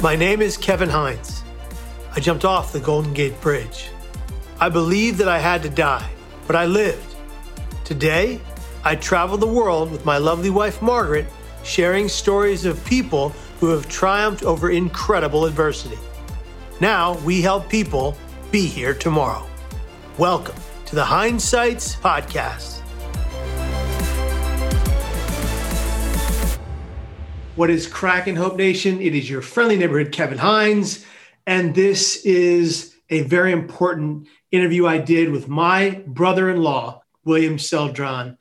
My name is Kevin Hines. I jumped off the Golden Gate Bridge. I believed that I had to die, but I lived. Today, I travel the world with my lovely wife Margaret, sharing stories of people who have triumphed over incredible adversity. Now we help people be here tomorrow. Welcome to the Hindsights Podcast. What is cracking, Hope Nation? It is your friendly neighborhood, Kevin Hines, and this is a very important interview I did with my brother in law, William Celdron.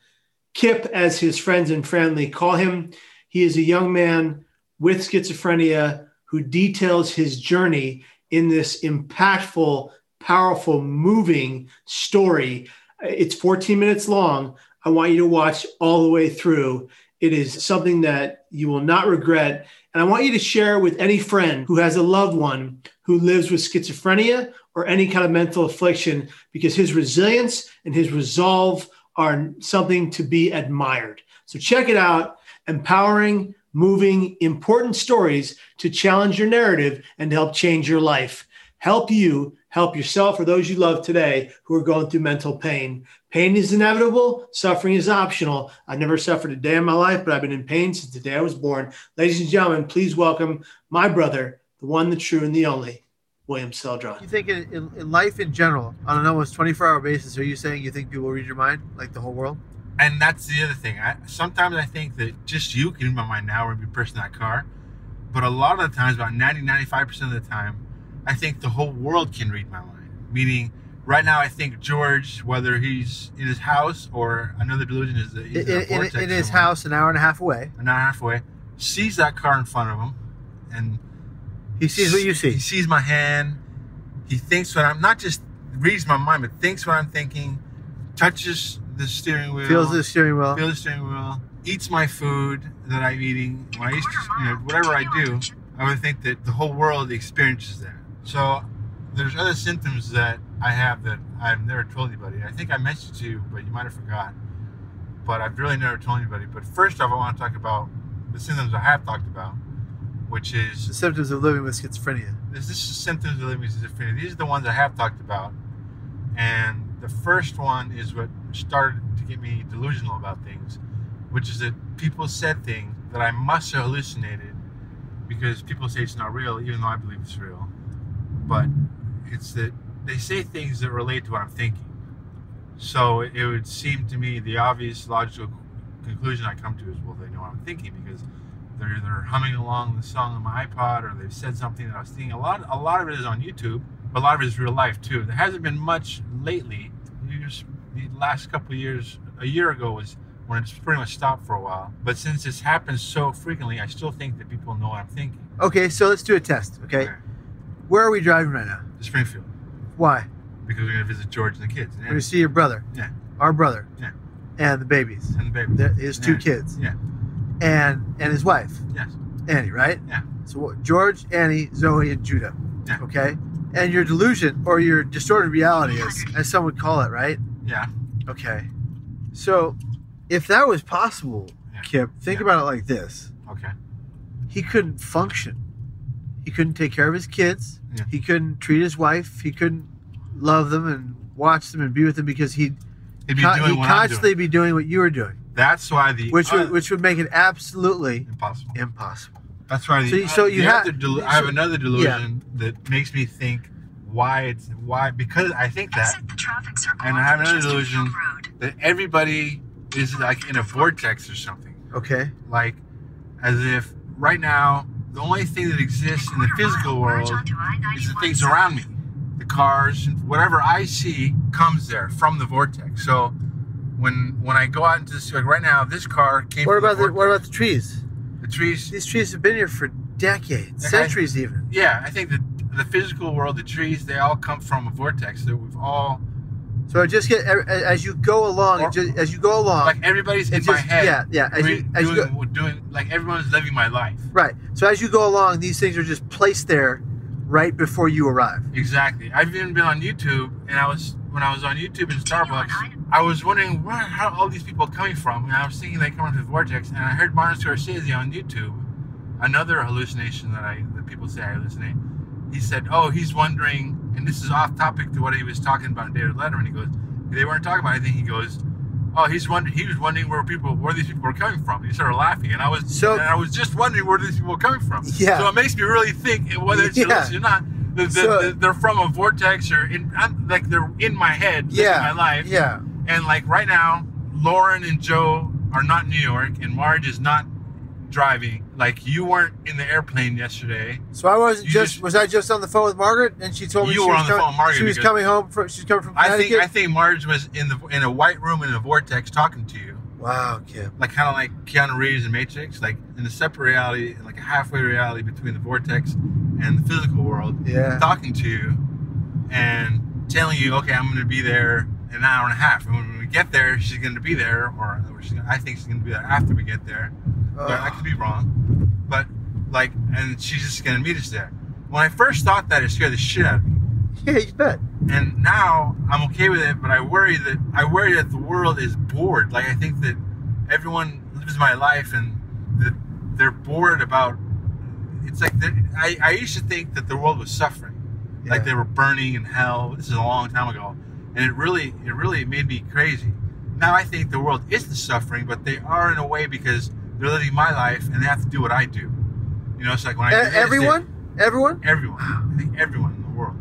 Kip, as his friends and family call him, he is a young man with schizophrenia who details his journey in this impactful, powerful, moving story. It's 14 minutes long. I want you to watch all the way through. It is something that you will not regret. And I want you to share with any friend who has a loved one who lives with schizophrenia or any kind of mental affliction because his resilience and his resolve are something to be admired. So check it out. Empowering, moving, important stories to challenge your narrative and help change your life. Help you help yourself or those you love today who are going through mental pain. Pain is inevitable, suffering is optional. I've never suffered a day in my life, but I've been in pain since the day I was born. Ladies and gentlemen, please welcome my brother, the one, the true, and the only, William Celdron. You think in, in, in life in general, on an almost 24 hour basis, are you saying you think people read your mind, like the whole world? And that's the other thing. I, sometimes I think that just you can read my mind now or be person in that car. But a lot of the times, about 90, 95% of the time, I think the whole world can read my mind. Meaning, right now, I think George, whether he's in his house or another delusion is that he's In, in, in, in his somewhere, house, an hour and a half away, an hour and a half away, sees that car in front of him, and he sees what you see. He sees my hand. He thinks what I'm not just reads my mind, but thinks what I'm thinking. Touches the steering wheel. Feels the steering wheel. Feels the steering wheel. Eats my food that I'm eating. When I used to, you know, whatever I do, I would think that the whole world experiences that. So there's other symptoms that I have that I've never told anybody. I think I mentioned to you, but you might have forgot. But I've really never told anybody. But first off, I want to talk about the symptoms I have talked about, which is The symptoms of living with schizophrenia. this, this is symptoms of living with schizophrenia. These are the ones I have talked about. And the first one is what started to get me delusional about things, which is that people said things that I must have hallucinated because people say it's not real, even though I believe it's real. But it's that they say things that relate to what I'm thinking. So it would seem to me the obvious logical conclusion I come to is, well, they know what I'm thinking because they're either humming along the song on my iPod or they've said something that I was thinking. A lot, a lot of it is on YouTube, but a lot of it is real life too. There hasn't been much lately. Years, the last couple of years, a year ago was when it's pretty much stopped for a while. But since this happens so frequently, I still think that people know what I'm thinking. Okay, so let's do a test. Okay, where are we driving right now? To Springfield, Why? because we're gonna visit George and the kids. We're gonna see your brother. Yeah. Our brother. Yeah. And the babies. And the baby. The- his two Yeah. kids. Yeah. And and his wife, Yes. Annie, right? Yeah. So George, Annie, Zoe, and Judah. Yeah. Okay. And your delusion or your distorted reality, as, as some would call it, right? Yeah. Okay. So, if that was possible, Yeah. Kip, think Yeah. about it like this: Okay. he couldn't function. He couldn't take care of his kids. Yeah. He couldn't treat his wife. He couldn't love them and watch them and be with them because he'd, He'd be con- doing he'd what constantly doing. be doing what you were doing, That's why the which uh, would which would make it absolutely impossible. impossible. That's why. The, So you- so you the ha- other delu- I have another delusion that makes me think why it's why because I think that the traffic circle and I have another delusion Road. that everybody is like in a vortex or something. Okay. Like as if right now the only thing that exists in the physical world is the things around me, the cars, and whatever I see comes there from the vortex. So when when I go out into this like right now, this car came. What from about the vortex. what about the trees? the trees? These trees have been here for decades, Okay. centuries even. Yeah, I think that the physical world, the trees, they all come from a vortex that we've all So it just get as you go along, Or- just, as you go along, like everybody's in it's my just head. yeah, yeah. As you, doing, as you go, doing, doing like everyone's living my life. right. So as you go along, these things are just placed there right before you arrive. Exactly. I've even been on YouTube, and I was when I was on YouTube in Starbucks, I was wondering where how all these people are coming from, and I was thinking they come from the vortex, and I heard Martin Scorsese on YouTube, another hallucination that I that people say I hallucinate. He said, "Oh, he's wondering," and this is off topic to what he was talking about in David Letterman. He goes, "They weren't talking about anything." He goes, "Oh, he's wondering. He was wondering where people, where these people were coming from." He started laughing, and I was, So- and I was just wondering where these people were coming from. Yeah. So it makes me really think whether it's Yeah. or not. That, that- So- that they're from a vortex or in, I'm, like they're in my head, Yeah. my life. Yeah. And like right now, Lauren and Joe are not in New York, and Marge is not driving. Like you weren't in the airplane yesterday. So I wasn't just, just- was I just on the phone with Margaret and she told me You she were was on the coming, phone with Margaret she was coming home from she's coming from I think I think Marge was in the in a white room in a vortex talking to you, wow, Kim. like kind of like Keanu Reeves in Matrix, like in a separate reality, like a halfway reality between the vortex and the physical world, Yeah. talking to you and telling you, okay, I'm going to be there in an hour and a half, when we get there, she's going to be there, or, gonna, I think she's going to be there after we get there. But I could be uh. wrong. But like, and she's just gonna meet us there. When I first thought that, it scared the shit out of me. yeah, you bet. And now I'm okay with it, but I worry that I worry that the world is bored. Like I think that everyone lives my life and that they're bored about. It's like I I used to think that the world was suffering, like they were burning in hell. This is a long time ago, and it really it really made me crazy. Now I think the world is the suffering, but they are in a way because they're living my life and they have to do what I do. You know, it's like when I they- everyone? Everyone? everyone. I think everyone in the world.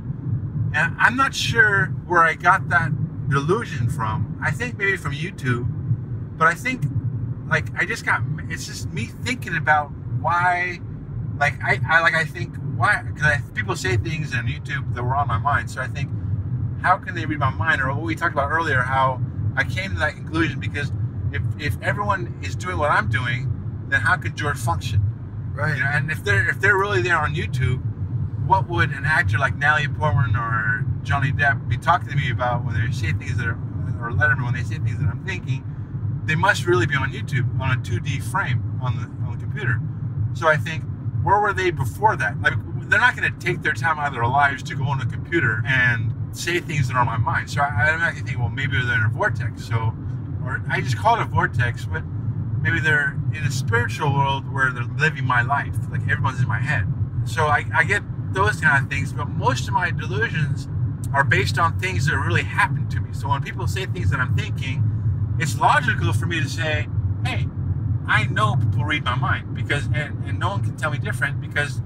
And I'm not sure where I got that delusion from. I think maybe from YouTube, but I think like I just got it's just me thinking about why like I, I like I think why because people say things on YouTube that were on my mind. So I think how can they read my mind or what we talked about earlier how I came to that conclusion because if if everyone is doing what I'm doing, then how could George function? Right. You know, and if they're if they're really there on YouTube, what would an actor like Natalie Portman or Johnny Depp be talking to me about when they say things that are or Letterman when they say things that I'm thinking? They must really be on YouTube on a 2D frame on the on the computer. So I think where were they before that? Like they're not going to take their time out of their lives to go on a computer and say things that are on my mind. So I, actually thinking, well, maybe they're in a vortex. So, or I just call it a vortex, but maybe they're in a spiritual world where they're living my life. Like everyone's in my head. So I, I get those kind of things, but most of my delusions are based on things that really happened to me. So when people say things that I'm thinking, it's logical for me to say, hey, I know people read my mind because, and, and no one can tell me different because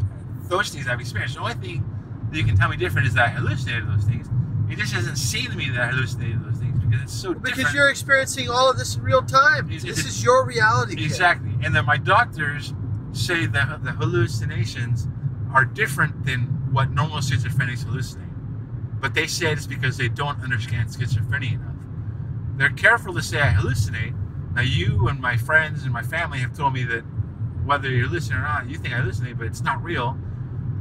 those things I've experienced. The only thing that you can tell me different is that I hallucinated those things. It just doesn't seem to me that I hallucinated those things because it's so Because different. you're experiencing all of this in real time. It's- this it's- is your reality. kid. Exactly. And then my doctors say that the hallucinations are different than what normal schizophrenics hallucinate. But they say it's because they don't understand schizophrenia enough. They're careful to say I hallucinate. Now, you and my friends and my family have told me that whether you're listening or not, you think I hallucinate, but it's not real.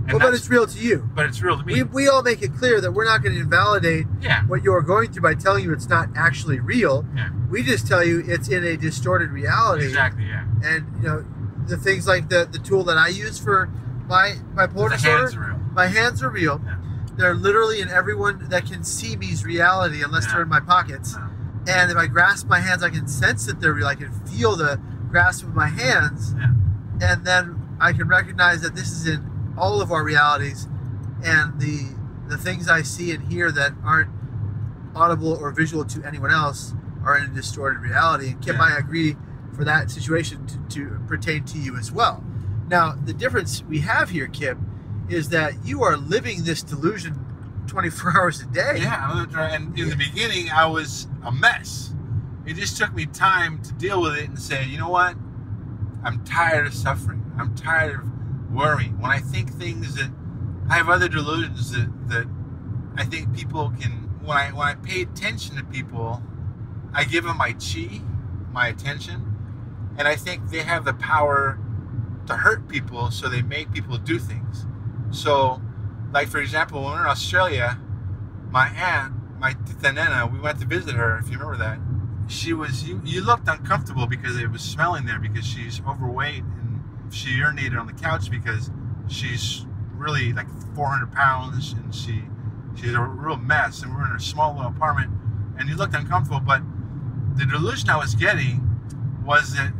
Well, but it's real to you. but it's real to me. We, we all make it clear that we're not going to invalidate yeah. what you're going through by telling you it's not actually real. Yeah. We just tell you it's in a distorted reality. Exactly. Yeah. And you know, the things like the the tool that I use for my bipolar The disorder, hands are real. my hands are real. Yeah. They're literally in everyone that can see me's reality, unless Yeah. they're in my pockets. Yeah. And if I grasp my hands, I can sense that they're real. I can feel the grasp of my hands, Yeah. and then I can recognize that this is in all of our realities, and the the things I see and hear that aren't audible or visual to anyone else are in a distorted reality. And Kim, Yeah. I agree for that situation to, to pertain to you as well. Now, the difference we have here, Kim, is that you are living this delusion 24 hours a day. Yeah, I lived right- and in the beginning, I was a mess. It just took me time to deal with it and say, you know what? I'm tired of suffering. I'm tired of worrying. When I think things that I have other delusions that, that I think people can. When I when I pay attention to people, I give them my chi, my attention, and I think they have the power to hurt people, so they make people do things. So, like for example, when we were in Australia, my aunt, my tita we went to visit her. If you remember that, she was you. You looked uncomfortable because it was smelling there because she's overweight and she urinated on the couch because she's really like 400 pounds and she she's a real mess. And we're in a small little apartment, and you looked uncomfortable. But the delusion I was getting was that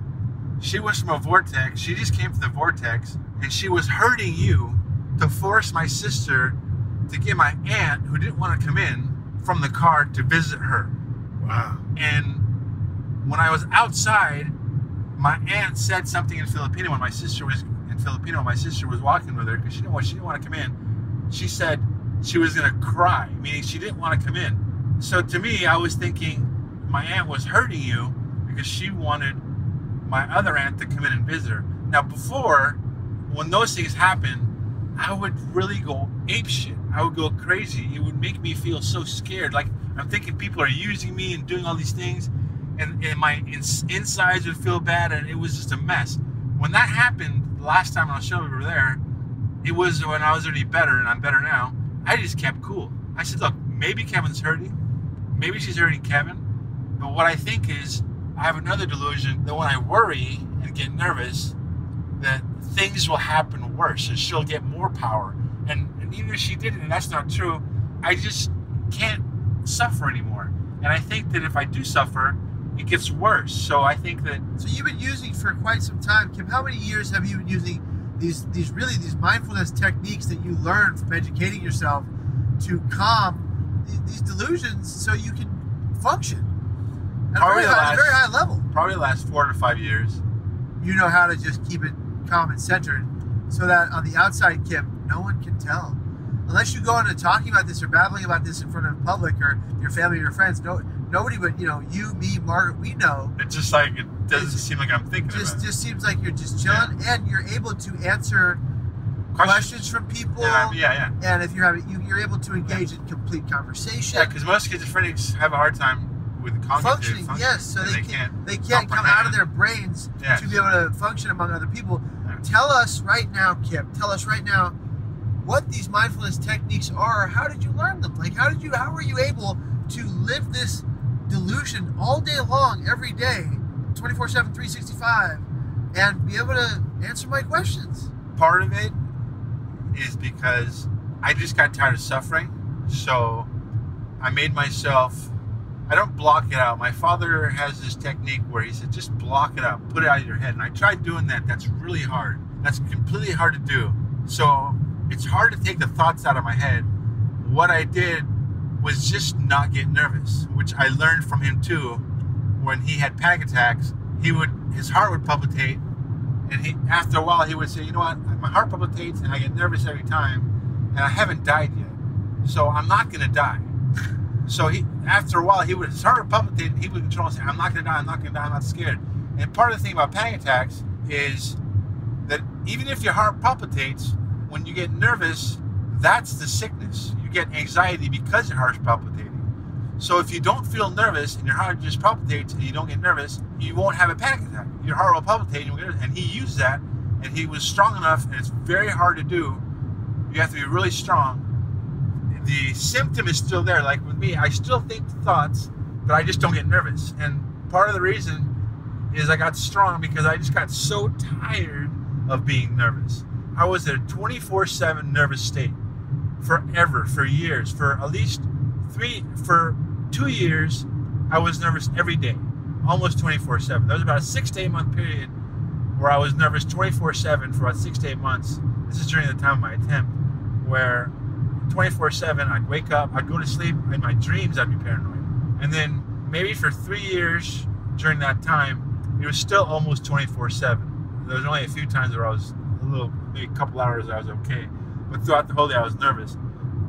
she was from a vortex. She just came from the vortex, and she was hurting you to force my sister to get my aunt, who didn't want to come in, from the car to visit her. Wow. And when I was outside, my aunt said something in Filipino when my sister was in Filipino. My sister was walking with her because she didn't want she didn't want to come in. She said she was gonna cry, meaning she didn't want to come in. So to me, I was thinking my aunt was hurting you because she wanted my other aunt to come in and visit her. Now before, when those things happen, I would really go ape shit. I would go crazy. It would make me feel so scared. Like I'm thinking people are using me and doing all these things, and, and my ins- insides would feel bad, and it was just a mess. When that happened last time on the show we were there, it was when I was already better, and I'm better now. I just kept cool. I said, look, maybe Kevin's hurting, maybe she's hurting Kevin, but what I think is I have another delusion that when I worry and get nervous, that things will happen worse and she'll get more power. And, and even if she didn't, and that's not true, I just can't suffer anymore. And I think that if I do suffer, it gets worse. So I think that So you've been using for quite some time, Kim. How many years have you been using these these really these mindfulness techniques that you learn from educating yourself to calm these delusions so you can function at a Probably very the high, very high level? probably the last four to five years. You know how to just keep it calm and centered so that on the outside, Kim, no one can tell. Unless you go into talking about this or babbling about this in front of public or your family or your friends, no, nobody but you know you, me, Margaret, we know. It's just like it doesn't seem like I'm thinking just about it. just seems like you're just chilling and you're able to answer questions, from people. I'm- yeah, yeah. and if you're having you, you're able to engage in complete conversation. Yeah, because most schizophrenics have a hard time with cognitive functioning function, yes so they, they can't they can't come out of their brains Yes. to be able to function among other people. Yeah. tell us right now kip tell us right now what these mindfulness techniques are. How did you learn them? Like how did you how were you able to live this delusion all day long every day 24 7 365 and be able to answer my questions part of it is because I just got tired of suffering. So I made myself, I don't block it out. My father has this technique where he said, just block it out, put it out of your head. And I tried doing that. That's really hard. That's completely hard to do. So it's hard to take the thoughts out of my head. What I did was just not get nervous, which I learned from him too. When he had panic attacks, he would, his heart would palpitate and he, after a while, he would say, "You know what? My heart palpitates, and I get nervous every time, and I haven't died yet, so I'm not gonna die." So he, after a while, he would his heart would palpitate, and he would control and say, "I'm not gonna die. I'm not gonna die. I'm not scared." And part of the thing about panic attacks is that even if your heart palpitates, when you get nervous, that's the sickness. You get anxiety because your heart's palpitating. So if you don't feel nervous and your heart just palpitates and you don't get nervous, you won't have a panic attack. Your heart will palpitate and, and he used that and he was strong enough and it's very hard to do. You have to be really strong. The symptom is still there. Like with me, I still think thoughts, but I just don't get nervous. And part of the reason is I got strong because I just got so tired of being nervous. I was in a 24/7 nervous state forever, for years, for at least three, for two years, I was nervous every day, almost 24 7. There was about a six to eight month period where I was nervous 24 7 for about six to eight months. This is during the time of my attempt, where 24 7, I'd wake up, I'd go to sleep, in my dreams, I'd be paranoid. And then maybe for three years during that time, it was still almost 24 7. There was only a few times where I was a little, maybe a couple hours, I was okay. But throughout the whole day, I was nervous.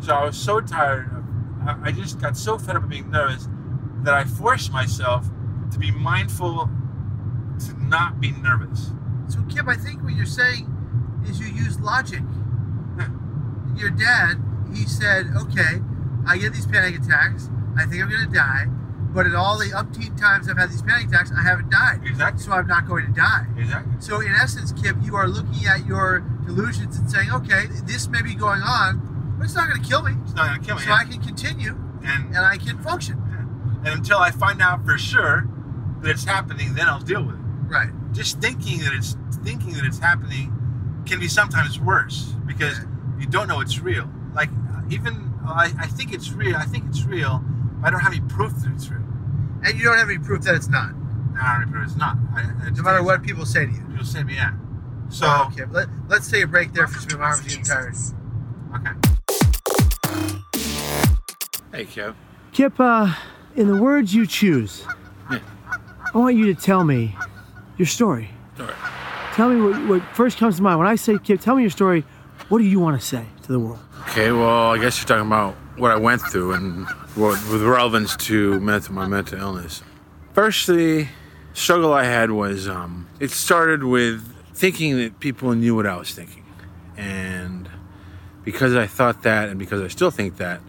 So I was so tired. Of, I just got so fed up of being nervous that I forced myself to be mindful to not be nervous. So, Kip, I think what you're saying is you use logic. Your dad, he said, okay, I get these panic attacks. I think I'm going to die. But at all the umpteen times I've had these panic attacks, I haven't died. Exactly. So I'm not going to die. Exactly. So, in essence, Kip, you are looking at your delusions and saying, okay, this may be going on, but it's not going to kill me. It's not gonna kill me. So I can continue and and I can function. and until I find out for sure that it's happening, then I'll deal with it. Right. Just thinking that it's thinking that it's happening can be sometimes worse because you don't know it's real. Like uh, even I, I think it's real. I think it's real. But I don't have any proof that it's real. And you don't have any proof that it's not, No, I don't have any proof it's not. I, I no matter what people say to you. People say to me, yeah. So Wow, Kim, let, let's take a break there for some of getting tired. Okay. Hey, Kip. Kip, uh, in the words you choose, Yeah. I want you to tell me your story. Sorry. Tell me what, what first comes to mind. When I say, Kip, tell me your story, what do you want to say to the world? Okay, well, I guess you're talking about what I went through and what, with relevance to mental, my mental illness. Firstly, struggle I had was um, it started with thinking that people knew what I was thinking, and because I thought that, and because I still think that,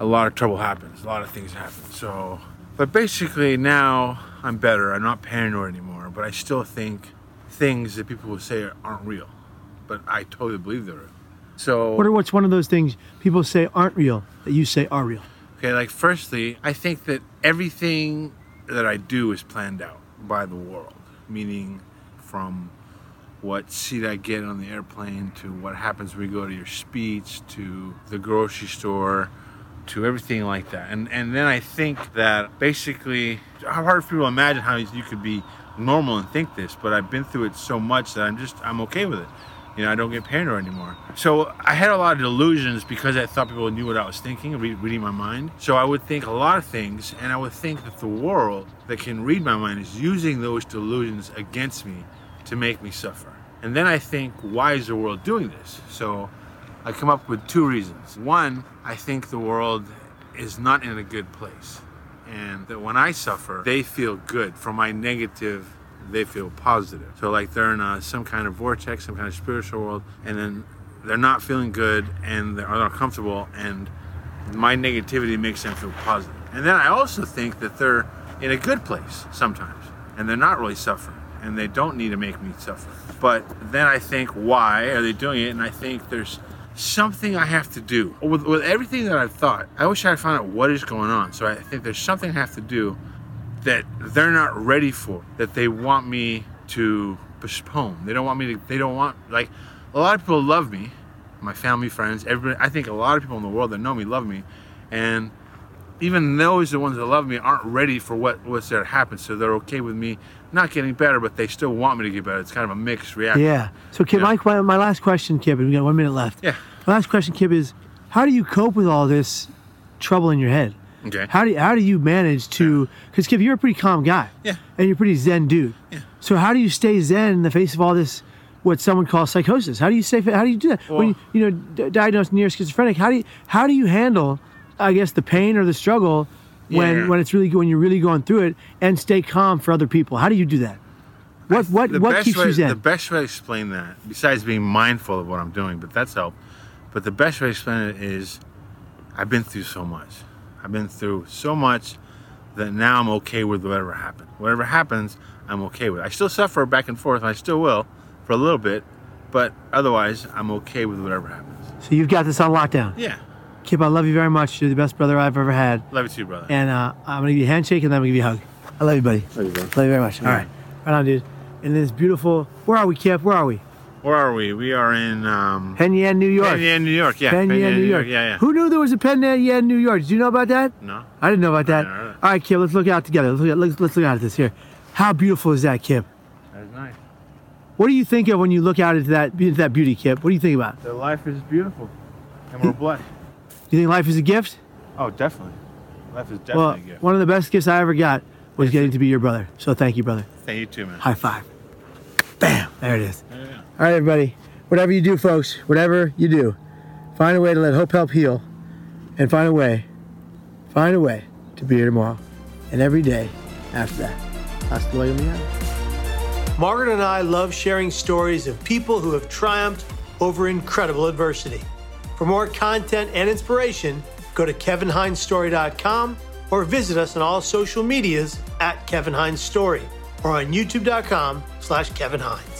a lot of trouble happens. A lot of things happen. So, but basically now I'm better. I'm not paranoid anymore, but I still think things that people will say aren't real, but I totally believe they're real. So What are, what's one of those things people say aren't real that you say are real? Okay, like firstly, I think that everything that I do is planned out by the world, meaning from what seat I get on the airplane to what happens when we go to your speech to the grocery store to everything like that. And and then I think that basically how hard for people to imagine how you could be normal and think this, but I've been through it so much that I'm just I'm okay with it. You know, I don't get paranoid anymore. So I had a lot of delusions because I thought people knew what I was thinking, read, reading my mind. So I would think a lot of things, and I would think that the world that can read my mind is using those delusions against me to make me suffer. And then I think, why is the world doing this? So I come up with two reasons. One, I think the world is not in a good place. And that when I suffer, they feel good. From my negative, they feel positive. So, like they're in a, some kind of vortex, some kind of spiritual world, and then they're not feeling good and they're uncomfortable, and my negativity makes them feel positive. And then I also think that they're in a good place sometimes, and they're not really suffering, and they don't need to make me suffer. But then I think, why are they doing it? And I think there's something I have to do. With, with everything that I've thought, I wish I had found out what is going on. So I think there's something I have to do that they're not ready for, that they want me to postpone. They don't want me to, they don't want, like, a lot of people love me, my family, friends, everybody. I think a lot of people in the world that know me love me. And even those, the ones that love me, aren't ready for what, what's there to happen. So they're okay with me not getting better, but they still want me to get better. It's kind of a mixed reaction. Yeah. So, Kip, Yeah. my, my last question, Kip, and we got one minute left. Yeah. My last question, Kip, is how do you cope with all this trouble in your head? Okay. How do you, how do you manage to? Because Kip, you're a pretty calm guy. Yeah. And you're a pretty zen dude. Yeah. So how do you stay zen in the face of all this? What someone calls psychosis. How do you say? How do you do that when you, Well- you know d- diagnosed near schizophrenic? How do you how do you handle, I guess, the pain or the struggle when Yeah. when it's really when you're really going through it and stay calm for other people? How do you do that? What what The what keeps way, you zen? The best way to explain that, besides being mindful of what I'm doing, but that's helped. But the best way to explain it is, I've been through so much. I've been through so much that now I'm okay with whatever happens. Whatever happens, I'm okay with. I still suffer back and forth, and I still will for a little bit, but otherwise, I'm okay with whatever happens. so you've got this on lockdown. Yeah, Kip, I love you very much. You're the best brother I've ever had. love you too, brother. And uh, I'm gonna give you a handshake and then I'm gonna give you a hug. I love you, buddy. Love you, bro. Love you very much. All right. Right on, dude. And this beautiful where are we, Kip? Where are we? Where are we? We are in um, Penn Yan, New York. Penn Yan, New York. Yeah, Penn Yan, New York. Yeah, yeah. Who knew there was a Penn Yan, New York? Did you know about that? No. I didn't know about that. All right, Kip, let's look out together. Let's look at, let's, let's look out at this here. How beautiful is that, Kip? That's nice. What do you think of when you look out into that into that beauty, Kip? What do you think about? The life is beautiful, and we're blessed. Do you think life is a gift? Oh, definitely. Life is definitely well, a gift. one of the best gifts I ever got was getting to be your brother. So thank you, brother. Thank you too, man. High five. Bam. There it is. Yeah, yeah. All right, everybody. Whatever you do, folks, whatever you do, find a way to let hope help heal, and find a way, find a way to be here tomorrow, and every day after that. Hasta luego, mi amor. Margaret and I love sharing stories of people who have triumphed over incredible adversity. For more content and inspiration, go to kevinhinesstory.com or visit us on all social medias at Kevin or on youtube.com slash Kevin.